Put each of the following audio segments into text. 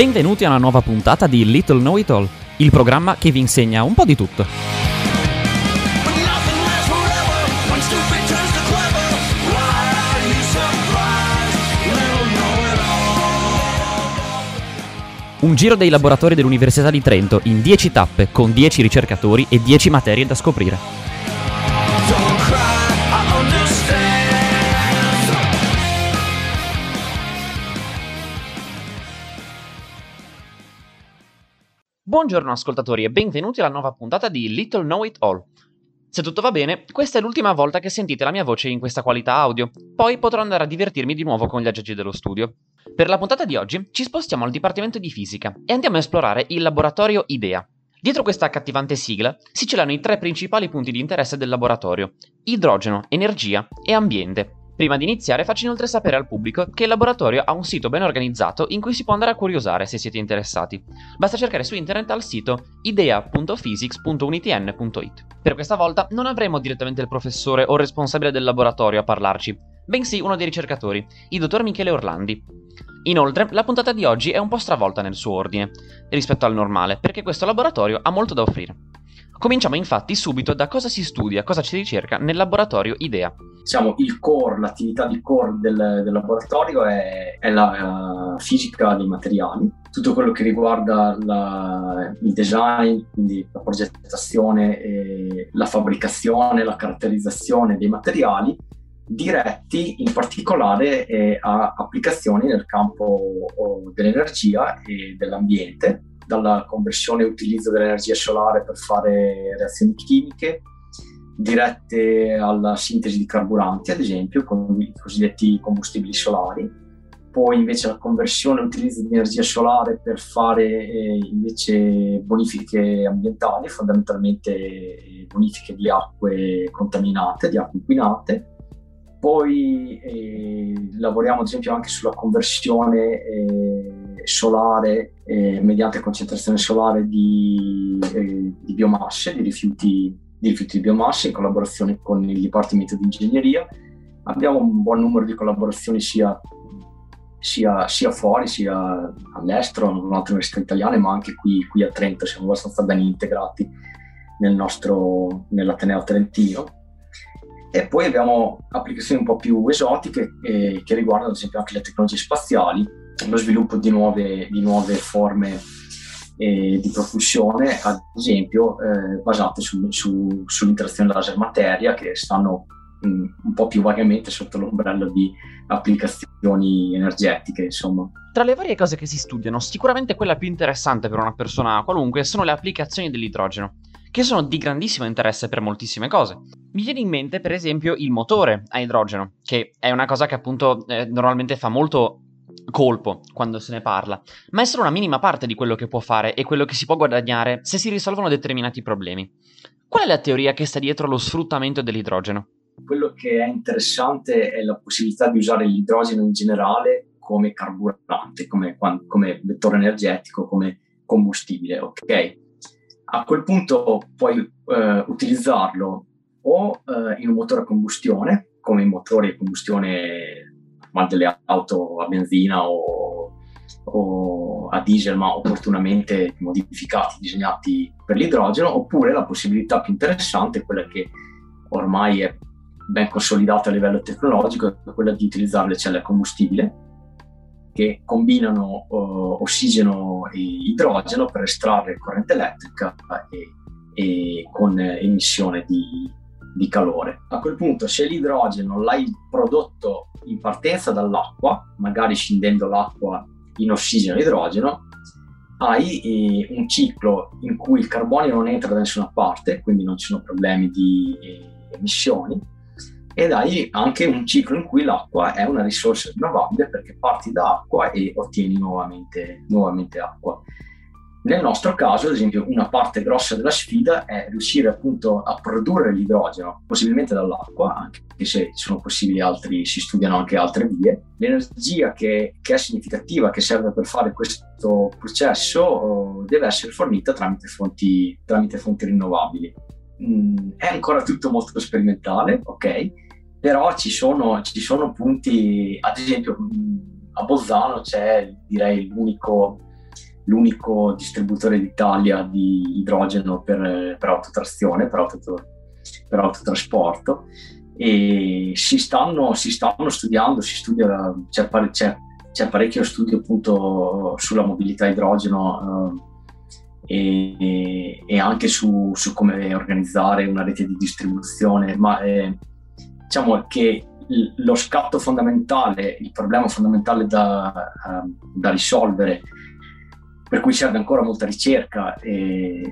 Benvenuti a una nuova puntata di Little Know It All, il programma che vi insegna un po' di tutto. Un giro dei laboratori dell'Università di Trento in 10 tappe con 10 ricercatori e 10 materie da scoprire. Buongiorno ascoltatori e benvenuti alla nuova puntata di Little Know It All. Se tutto va bene, questa è l'ultima volta che sentite la mia voce in questa qualità audio, poi potrò andare a divertirmi di nuovo con gli aggeggi dello studio. Per la puntata di oggi ci spostiamo al Dipartimento di Fisica e andiamo a esplorare il laboratorio IDEA. Dietro questa accattivante sigla si celano i tre principali punti di interesse del laboratorio: idrogeno, energia e ambiente. Prima di iniziare faccio inoltre sapere al pubblico che il laboratorio ha un sito ben organizzato in cui si può andare a curiosare se siete interessati. Basta cercare su internet al sito idea.physics.unitn.it. Per questa volta non avremo direttamente il professore o il responsabile del laboratorio a parlarci, bensì uno dei ricercatori, il dottor Michele Orlandi. Inoltre, la puntata di oggi è un po' stravolta nel suo ordine, rispetto al normale, perché questo laboratorio ha molto da offrire. Cominciamo infatti subito da cosa si studia, cosa si ricerca nel laboratorio IDEA. diciamo, il core, l'attività di core del, del laboratorio è, è la eh, fisica dei materiali, tutto quello che riguarda la- il design, quindi la progettazione, la fabbricazione, la caratterizzazione dei materiali, diretti in particolare eh, a applicazioni nel campo oh, dell'energia e dell'ambiente, dalla conversione e utilizzo dell'energia solare per fare reazioni chimiche, dirette alla sintesi di carburanti, ad esempio, con i cosiddetti combustibili solari. Poi invece la conversione e l'utilizzo di energia solare per fare eh, invece bonifiche ambientali, fondamentalmente bonifiche di acque contaminate, di acque inquinate. Poi eh, lavoriamo ad esempio anche sulla conversione eh, solare eh, mediante concentrazione solare di, eh, di biomasse, di rifiuti, di rifiuti di biomasse in collaborazione con il Dipartimento di Ingegneria. Abbiamo un buon numero di collaborazioni sia, sia, sia fuori, sia all'estero, con altre università italiane, ma anche qui, qui a Trento siamo abbastanza ben integrati nel nostro, nell'Ateneo Trentino. E poi abbiamo applicazioni un po' più esotiche eh, che riguardano ad esempio anche le tecnologie spaziali, lo sviluppo di nuove, di nuove forme eh, di propulsione, ad esempio eh, basate su- su- sull'interazione laser-materia che stanno mh, un po' più vagamente sotto l'ombrello di applicazioni energetiche, insomma. Tra le varie cose che si studiano, sicuramente quella più interessante per una persona qualunque sono le applicazioni dell'idrogeno, che sono di grandissimo interesse per moltissime cose. Mi viene in mente, per esempio, il motore a idrogeno, che è una cosa che appunto eh, normalmente fa molto colpo quando se ne parla, ma è solo una minima parte di quello che può fare e quello che si può guadagnare se si risolvono determinati problemi. Qual è la teoria che sta dietro lo sfruttamento dell'idrogeno? Quello che è interessante è la possibilità di usare l'idrogeno in generale come carburante, come, come vettore energetico, come combustibile, ok? A quel punto puoi eh, utilizzarlo o eh, in un motore a combustione, come i motori a combustione ma delle auto a benzina o, o a diesel, ma opportunamente modificati, disegnati per l'idrogeno, oppure la possibilità più interessante, quella che ormai è ben consolidata a livello tecnologico, è quella di utilizzare le celle a combustibile che combinano eh, ossigeno e idrogeno per estrarre corrente elettrica e, e con emissione di, di calore. A quel punto, se l'idrogeno l'hai prodotto in partenza dall'acqua, magari scindendo l'acqua in ossigeno e idrogeno, hai eh, un ciclo in cui il carbonio non entra da nessuna parte, quindi non ci sono problemi di eh, emissioni, ed hai anche un ciclo in cui l'acqua è una risorsa rinnovabile perché parti da acqua e ottieni nuovamente, nuovamente acqua. Nel nostro caso, ad esempio, una parte grossa della sfida è riuscire appunto a produrre l'idrogeno, possibilmente dall'acqua, anche se sono possibili altri, si studiano anche altre vie. L'energia che, che è significativa, che serve per fare questo processo, oh, deve essere fornita tramite fonti, tramite fonti rinnovabili. Mm, è ancora tutto molto sperimentale, ok? Però ci sono, ci sono punti, ad esempio mm, a Bolzano c'è direi l'unico l'unico distributore d'Italia di idrogeno per, per autotrazione, per, auto, per autotrasporto. E si stanno, si stanno studiando, si studia, c'è, pare, c'è, c'è, parecchio studio appunto sulla mobilità idrogeno eh, e, e, anche su, su, come organizzare una rete di distribuzione, ma eh, diciamo che lo scatto fondamentale, il problema fondamentale da, uh, da risolvere, per cui serve ancora molta ricerca, e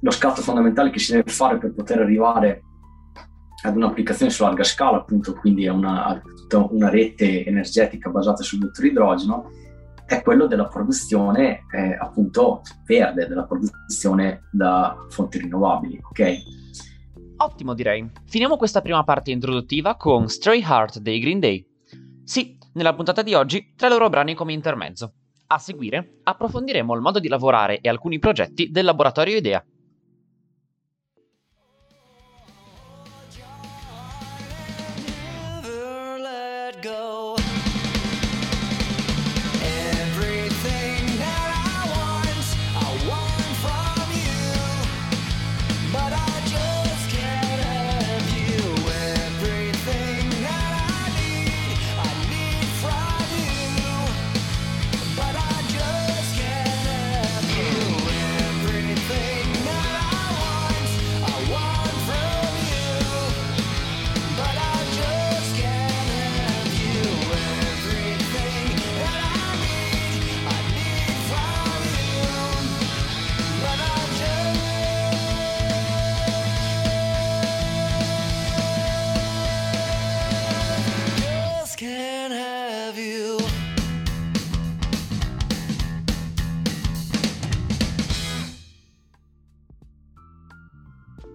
lo scatto fondamentale che si deve fare per poter arrivare ad un'applicazione su larga scala, appunto, quindi a una, a una rete energetica basata sul vettore idrogeno, è quello della produzione eh, appunto verde, della produzione da fonti rinnovabili, ok? Ottimo direi. Finiamo questa prima parte introduttiva con Stray Heart dei Green Day. Sì, nella puntata di oggi tre loro brani come intermezzo. A seguire approfondiremo il modo di lavorare e alcuni progetti del laboratorio Idea.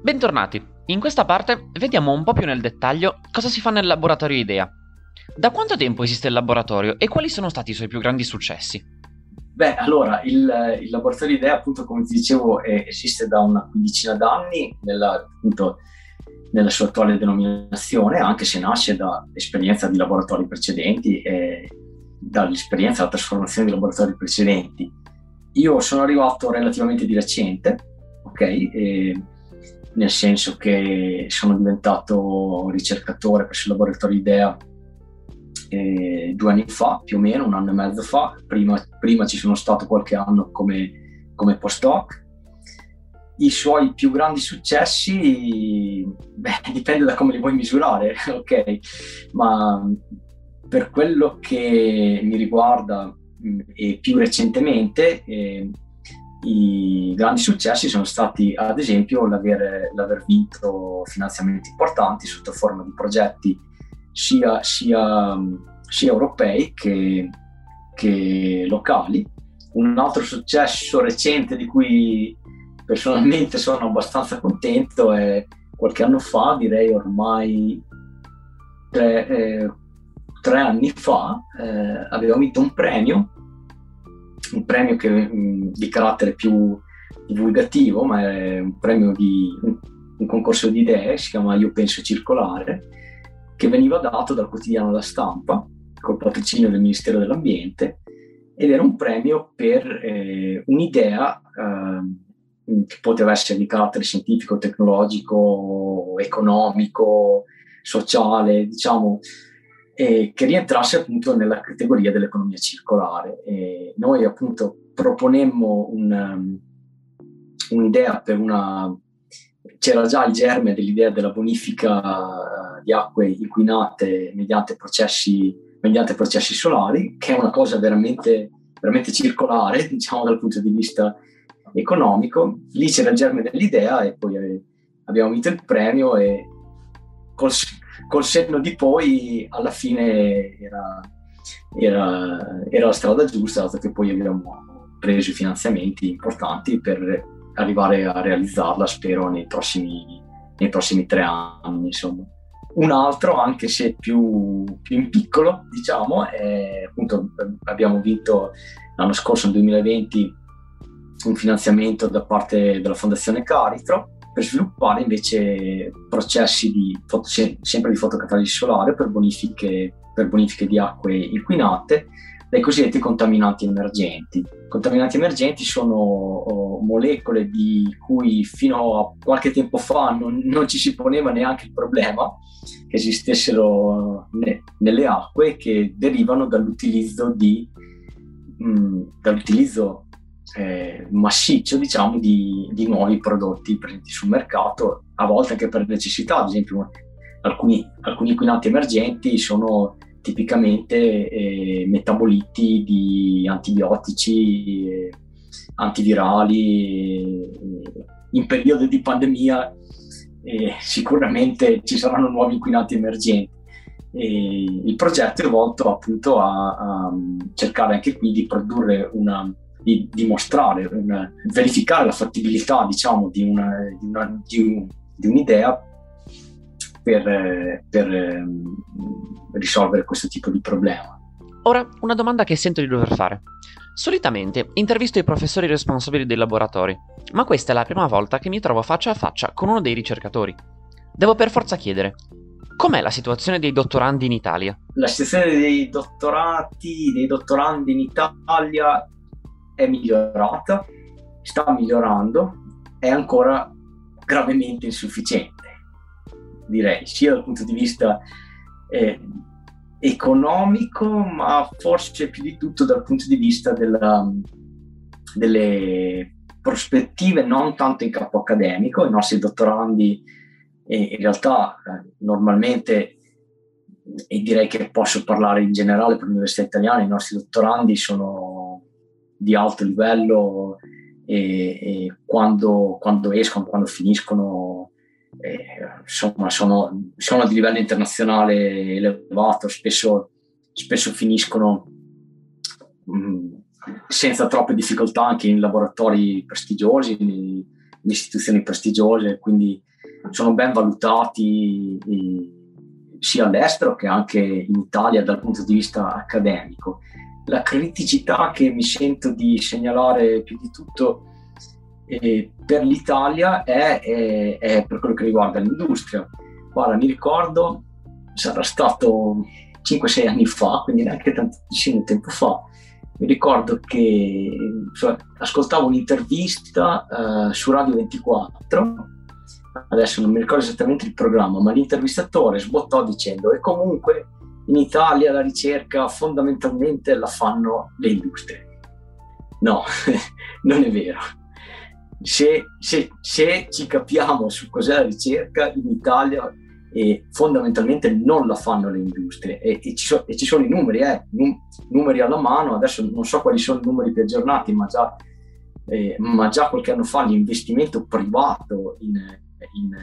Bentornati. In questa parte vediamo un po' più nel dettaglio cosa si fa nel laboratorio IDEA. Da quanto tempo esiste il laboratorio e quali sono stati i suoi più grandi successi? Beh, allora, il, il laboratorio IDEA, appunto, come ti dicevo, è, esiste da una quindicina d'anni nella, appunto, nella sua attuale denominazione, anche se nasce da esperienza di laboratori precedenti e dall'esperienza della trasformazione di laboratori precedenti. Io sono arrivato relativamente di recente, ok? E, nel senso che sono diventato ricercatore presso il laboratorio IDEA eh, due anni fa, più o meno, un anno e mezzo fa. Prima, prima ci sono stato qualche anno come, come postdoc. I suoi più grandi successi, beh, dipende da come li vuoi misurare, ok? Ma per quello che mi riguarda e più recentemente, eh, i grandi successi sono stati ad esempio l'aver, l'aver vinto finanziamenti importanti sotto forma di progetti sia, sia, sia europei che, che locali. Un altro successo recente di cui personalmente sono abbastanza contento è qualche anno fa, direi ormai tre, eh, tre anni fa, eh, avevamo vinto un premio un premio che, mh, di carattere più divulgativo, ma è un premio di un, un, concorso di idee, si chiama Io penso circolare, che veniva dato dal quotidiano La Stampa col patrocinio del Ministero dell'Ambiente ed era un premio per eh, un'idea eh, che poteva essere di carattere scientifico, tecnologico, economico, sociale, diciamo, eh, che rientrasse appunto nella categoria dell'economia circolare. E noi appunto proponemmo un, um, un'idea per una... c'era già il germe dell'idea della bonifica uh, di acque inquinate mediante processi, mediante processi solari, che è una cosa veramente, veramente circolare, diciamo dal punto di vista economico. Lì c'era il germe dell'idea e poi eh, abbiamo vinto il premio e col, col senno di poi alla fine era, era, era la strada giusta, dato che poi abbiamo preso i finanziamenti importanti per arrivare a realizzarla, spero, nei prossimi, nei prossimi tre anni. Insomma. Un altro, anche se più, più in piccolo, diciamo, è, appunto abbiamo vinto l'anno scorso, nel 2020, un finanziamento da parte della Fondazione Caritro per sviluppare invece processi di sempre di fotocatalisi solare per bonifiche, per bonifiche di acque inquinate dai cosiddetti contaminanti emergenti. Contaminanti emergenti sono oh, molecole di cui fino a qualche tempo fa non, non ci si poneva neanche il problema che esistessero ne- nelle acque che derivano dall'utilizzo di mh, dall'utilizzo eh, massiccio diciamo di, di nuovi prodotti presenti sul mercato a volte anche per necessità ad esempio alcuni, alcuni inquinanti emergenti sono tipicamente eh, metaboliti di antibiotici, eh, antivirali. eh, in periodo di pandemia eh, sicuramente ci saranno nuovi inquinanti emergenti. E il progetto è volto appunto a, a cercare anche qui di produrre una, di dimostrare, una, verificare la fattibilità diciamo di, una, di, una, di, un, di un'idea per, per ehm, risolvere questo tipo di problema. Ora, una domanda che sento di dover fare. Solitamente intervisto i professori responsabili dei laboratori, ma questa è la prima volta che mi trovo faccia a faccia con uno dei ricercatori. Devo per forza chiedere, com'è la situazione dei dottorandi in Italia? La situazione dei dottorati, dei dottorandi in Italia è migliorata, sta migliorando, è ancora gravemente insufficiente, direi, sia dal punto di vista eh, economico, ma forse più di tutto dal punto di vista della, delle prospettive non tanto in campo accademico. I nostri dottorandi eh, in realtà eh, normalmente, e direi che posso parlare in generale per l'università italiana, i nostri dottorandi sono di alto livello e, e quando, quando escono, quando finiscono eh, insomma sono, sono, di livello internazionale elevato, spesso, spesso finiscono mh, senza troppe difficoltà anche in laboratori prestigiosi, in, in istituzioni prestigiose, quindi sono ben valutati eh, sia all'estero che anche in Italia dal punto di vista accademico. La criticità che mi sento di segnalare più di tutto eh, per l'Italia è, è, è, per quello che riguarda l'industria. Guarda, mi ricordo, sarà stato 5-6 anni fa, quindi neanche tantissimo tempo fa, mi ricordo che cioè, ascoltavo un'intervista uh, su Radio 24, adesso non mi ricordo esattamente il programma, ma l'intervistatore sbottò dicendo e comunque in Italia la ricerca fondamentalmente la fanno le industrie. No, non è vero se, se, se, ci capiamo su cos'è la ricerca in Italia eh, fondamentalmente non la fanno le industrie e, e, ci, so, e ci, sono i numeri, eh, num, numeri alla mano, adesso non so quali sono i numeri più aggiornati, ma già, eh, ma già qualche anno fa l'investimento privato in, in,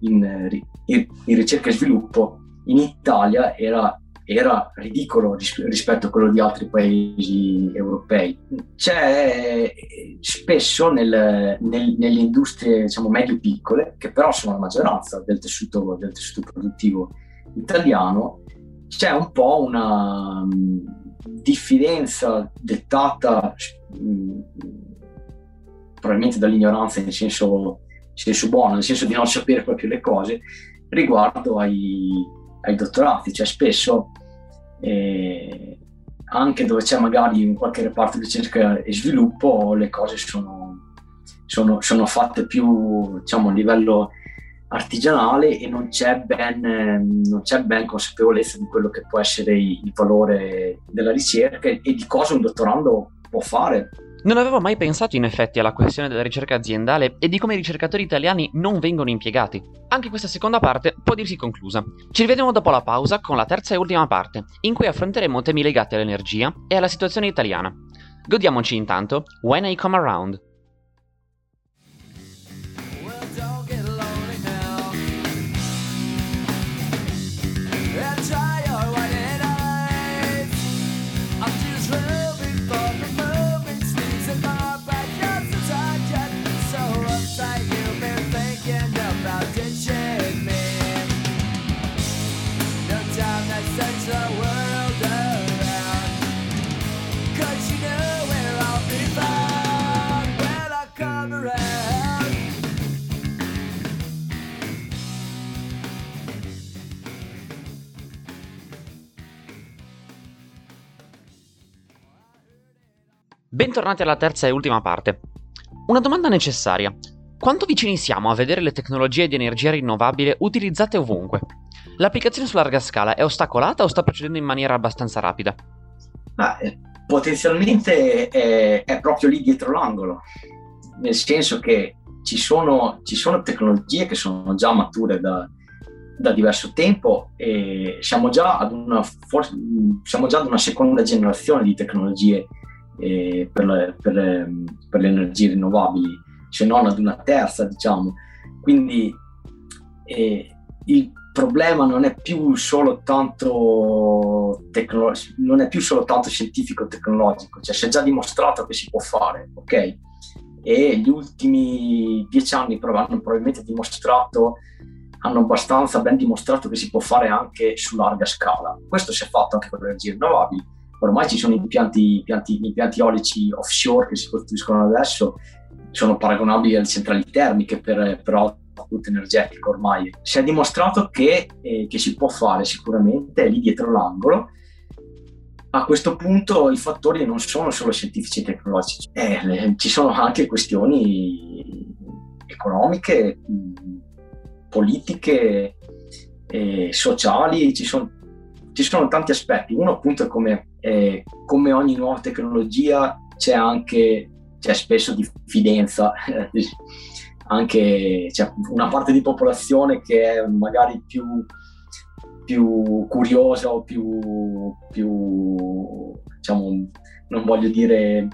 in, in ricerca e sviluppo in Italia era era ridicolo ris- rispetto a quello di altri paesi europei. C'è spesso nel, nel, nelle industrie diciamo, medio-piccole, che però sono la maggioranza del tessuto, del tessuto produttivo italiano, c'è un po' una um, diffidenza dettata um, probabilmente dall'ignoranza in senso, in senso buono, nel senso di non sapere proprio le cose, riguardo ai, ai dottorati, cioè spesso eh, anche dove c'è magari un qualche reparto di ricerca e sviluppo le cose sono, sono, sono fatte più diciamo, a livello artigianale e non c'è, ben, non c'è ben consapevolezza di quello che può essere il valore della ricerca e di cosa un dottorando può fare non avevo mai pensato in effetti alla questione della ricerca aziendale e di come i ricercatori italiani non vengono impiegati. Anche questa seconda parte può dirsi conclusa. Ci rivediamo dopo la pausa con la terza e ultima parte, in cui affronteremo temi legati all'energia e alla situazione italiana. Godiamoci intanto When I Come Around. Bentornati alla terza e ultima parte. Una domanda necessaria. Quanto vicini siamo a vedere le tecnologie di energia rinnovabile utilizzate ovunque? L'applicazione su larga scala è ostacolata o sta procedendo in maniera abbastanza rapida? Ma, eh, potenzialmente è, è proprio lì dietro l'angolo, nel senso che ci sono, ci sono tecnologie che sono già mature da, da diverso tempo e siamo già, una, siamo già ad una seconda generazione di tecnologie eh, per, per, per, le, energie rinnovabili, se non ad una terza, diciamo. Quindi eh, il problema non è più solo tanto tecno- non è più solo tanto scientifico-tecnologico, cioè si è già dimostrato che si può fare, ok? E gli ultimi dieci anni hanno probabilmente dimostrato hanno abbastanza ben dimostrato che si può fare anche su larga scala. Questo si è fatto anche con le energie rinnovabili. Ormai ci sono impianti, impianti, impianti eolici offshore che si costruiscono adesso, sono paragonabili alle centrali termiche per, per output energetico ormai. Si è dimostrato che, eh, che si può fare sicuramente, lì dietro l'angolo. A questo punto i fattori non sono solo scientifici e tecnologici, eh, le, ci sono anche questioni economiche, politiche e sociali, ci sono, ci sono, tanti aspetti. Uno appunto è come, eh, come ogni nuova tecnologia c'è anche c'è spesso diffidenza, anche c'è una parte di popolazione che è magari più, più curiosa o più, più diciamo, non voglio dire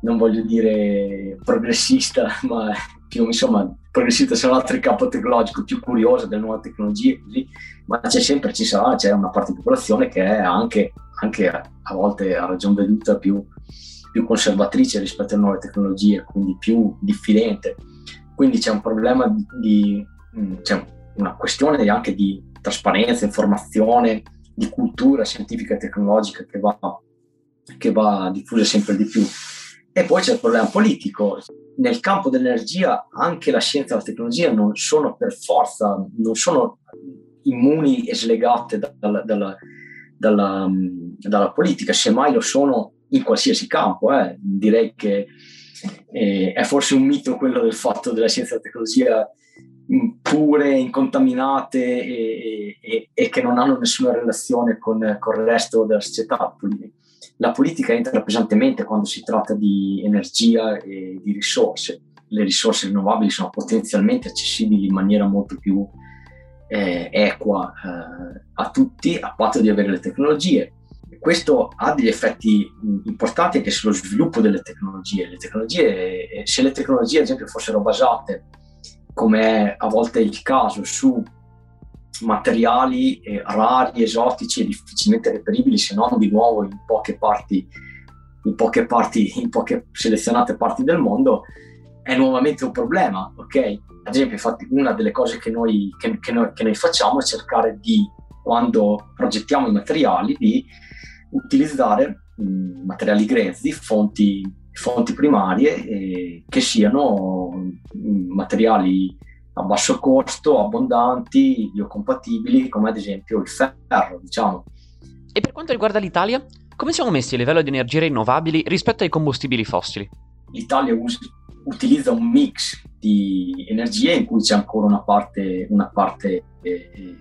non voglio dire progressista, ma più insomma progressista se non altro il campo tecnologico più curiosa delle nuove tecnologie, così, ma c'è sempre, ci sarà, c'è una parte di popolazione che è anche, anche a volte a ragion veduta più, più conservatrice rispetto alle nuove tecnologie, quindi più diffidente. Quindi c'è un problema di, di mm, c'è una questione anche di trasparenza, informazione, di cultura scientifica e tecnologica che va, che va diffusa sempre di più. E poi c'è il problema politico. Nel campo dell'energia anche la scienza e la tecnologia non sono per forza, non sono immuni e slegate dalla, dalla, dalla, dalla politica, semmai lo sono in qualsiasi campo. Eh. Direi che eh, è forse un mito quello del fatto della scienza e della tecnologia pure, incontaminate e, e, e, che non hanno nessuna relazione con, con il resto della società la politica entra pesantemente quando si tratta di energia e di risorse. Le risorse rinnovabili sono potenzialmente accessibili in maniera molto più eh, equa eh, a tutti, a patto di avere le tecnologie. Questo ha degli effetti importanti anche sullo sviluppo delle tecnologie. Le tecnologie eh, se le tecnologie, ad esempio, fossero basate, come è a volte il caso, su materiali eh, rari, esotici e difficilmente reperibili se non di nuovo in poche parti, in poche parti, in poche selezionate parti del mondo, è nuovamente un problema, ok? Ad esempio, infatti, una delle cose che noi, che, che noi, che noi facciamo è cercare di, quando progettiamo i materiali, di utilizzare mh, materiali grezzi, fonti, fonti primarie, eh, che siano materiali a basso costo, abbondanti, biocompatibili, come ad esempio il ferro, diciamo. E per quanto riguarda l'Italia, come siamo messi a livello di energie rinnovabili rispetto ai combustibili fossili? L'Italia us- utilizza un mix di energie in cui c'è ancora una parte, una parte eh,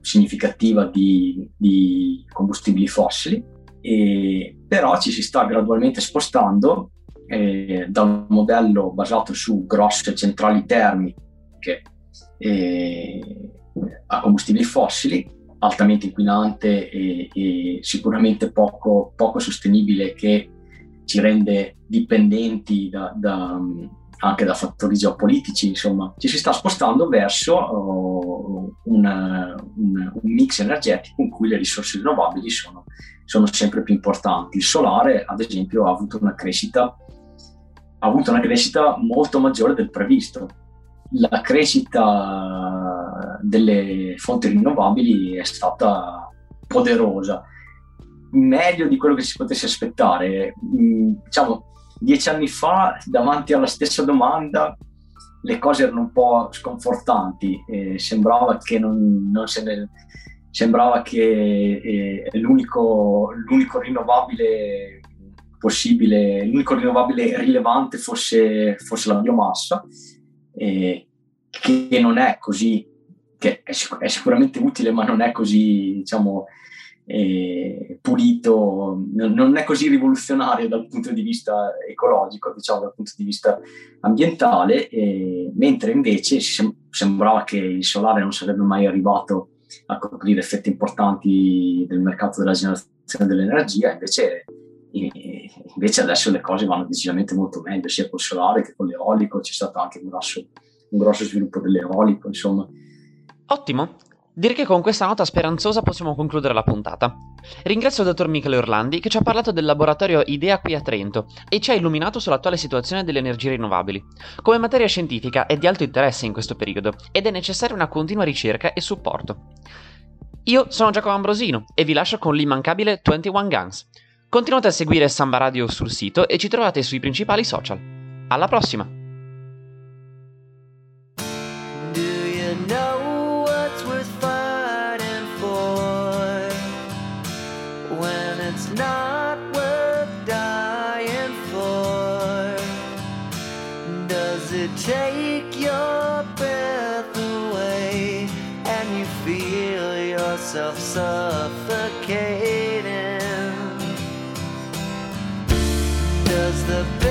significativa di, di, combustibili fossili, e, però ci si sta gradualmente spostando eh, da un modello basato su grosse centrali termiche elettriche eh, a combustibili fossili, altamente inquinante e, e sicuramente poco, poco, sostenibile che ci rende dipendenti da, da, anche da fattori geopolitici, insomma, ci si sta spostando verso uh, una, un, un, mix energetico in cui le risorse rinnovabili sono, sono, sempre più importanti. Il solare, ad esempio, ha avuto una crescita, ha avuto una crescita molto maggiore del previsto la crescita delle fonti rinnovabili è stata poderosa, meglio di quello che si potesse aspettare. Mm, diciamo, dieci anni fa, davanti alla stessa domanda, le cose erano un po' sconfortanti, eh, sembrava che non, non se ne, sembrava che eh, l'unico, l'unico rinnovabile possibile, l'unico rinnovabile rilevante fosse, fosse la biomassa, eh, che non è così, che è, sic- è, sicuramente utile, ma non è così, diciamo, eh, pulito, non è così rivoluzionario dal punto di vista ecologico, diciamo dal punto di vista ambientale, eh, mentre invece sem- sembrava che il solare non sarebbe mai arrivato a coprire effetti importanti del mercato della generazione dell'energia, invece, invece adesso le cose vanno decisamente molto meglio, sia col solare che con l'eolico, c'è stato anche un grosso, un grosso sviluppo dell'eolico, insomma. Ottimo, Direi che con questa nota speranzosa possiamo concludere la puntata. Ringrazio il dottor Michele Orlandi che ci ha parlato del laboratorio IDEA qui a Trento e ci ha illuminato sull'attuale situazione delle energie rinnovabili. Come materia scientifica è di alto interesse in questo periodo ed è necessaria una continua ricerca e supporto. Io sono Giacomo Ambrosino e vi lascio con l'immancabile 21 Guns. Continuate a seguire Samba Radio sul sito e ci trovate sui principali social. Alla prossima! the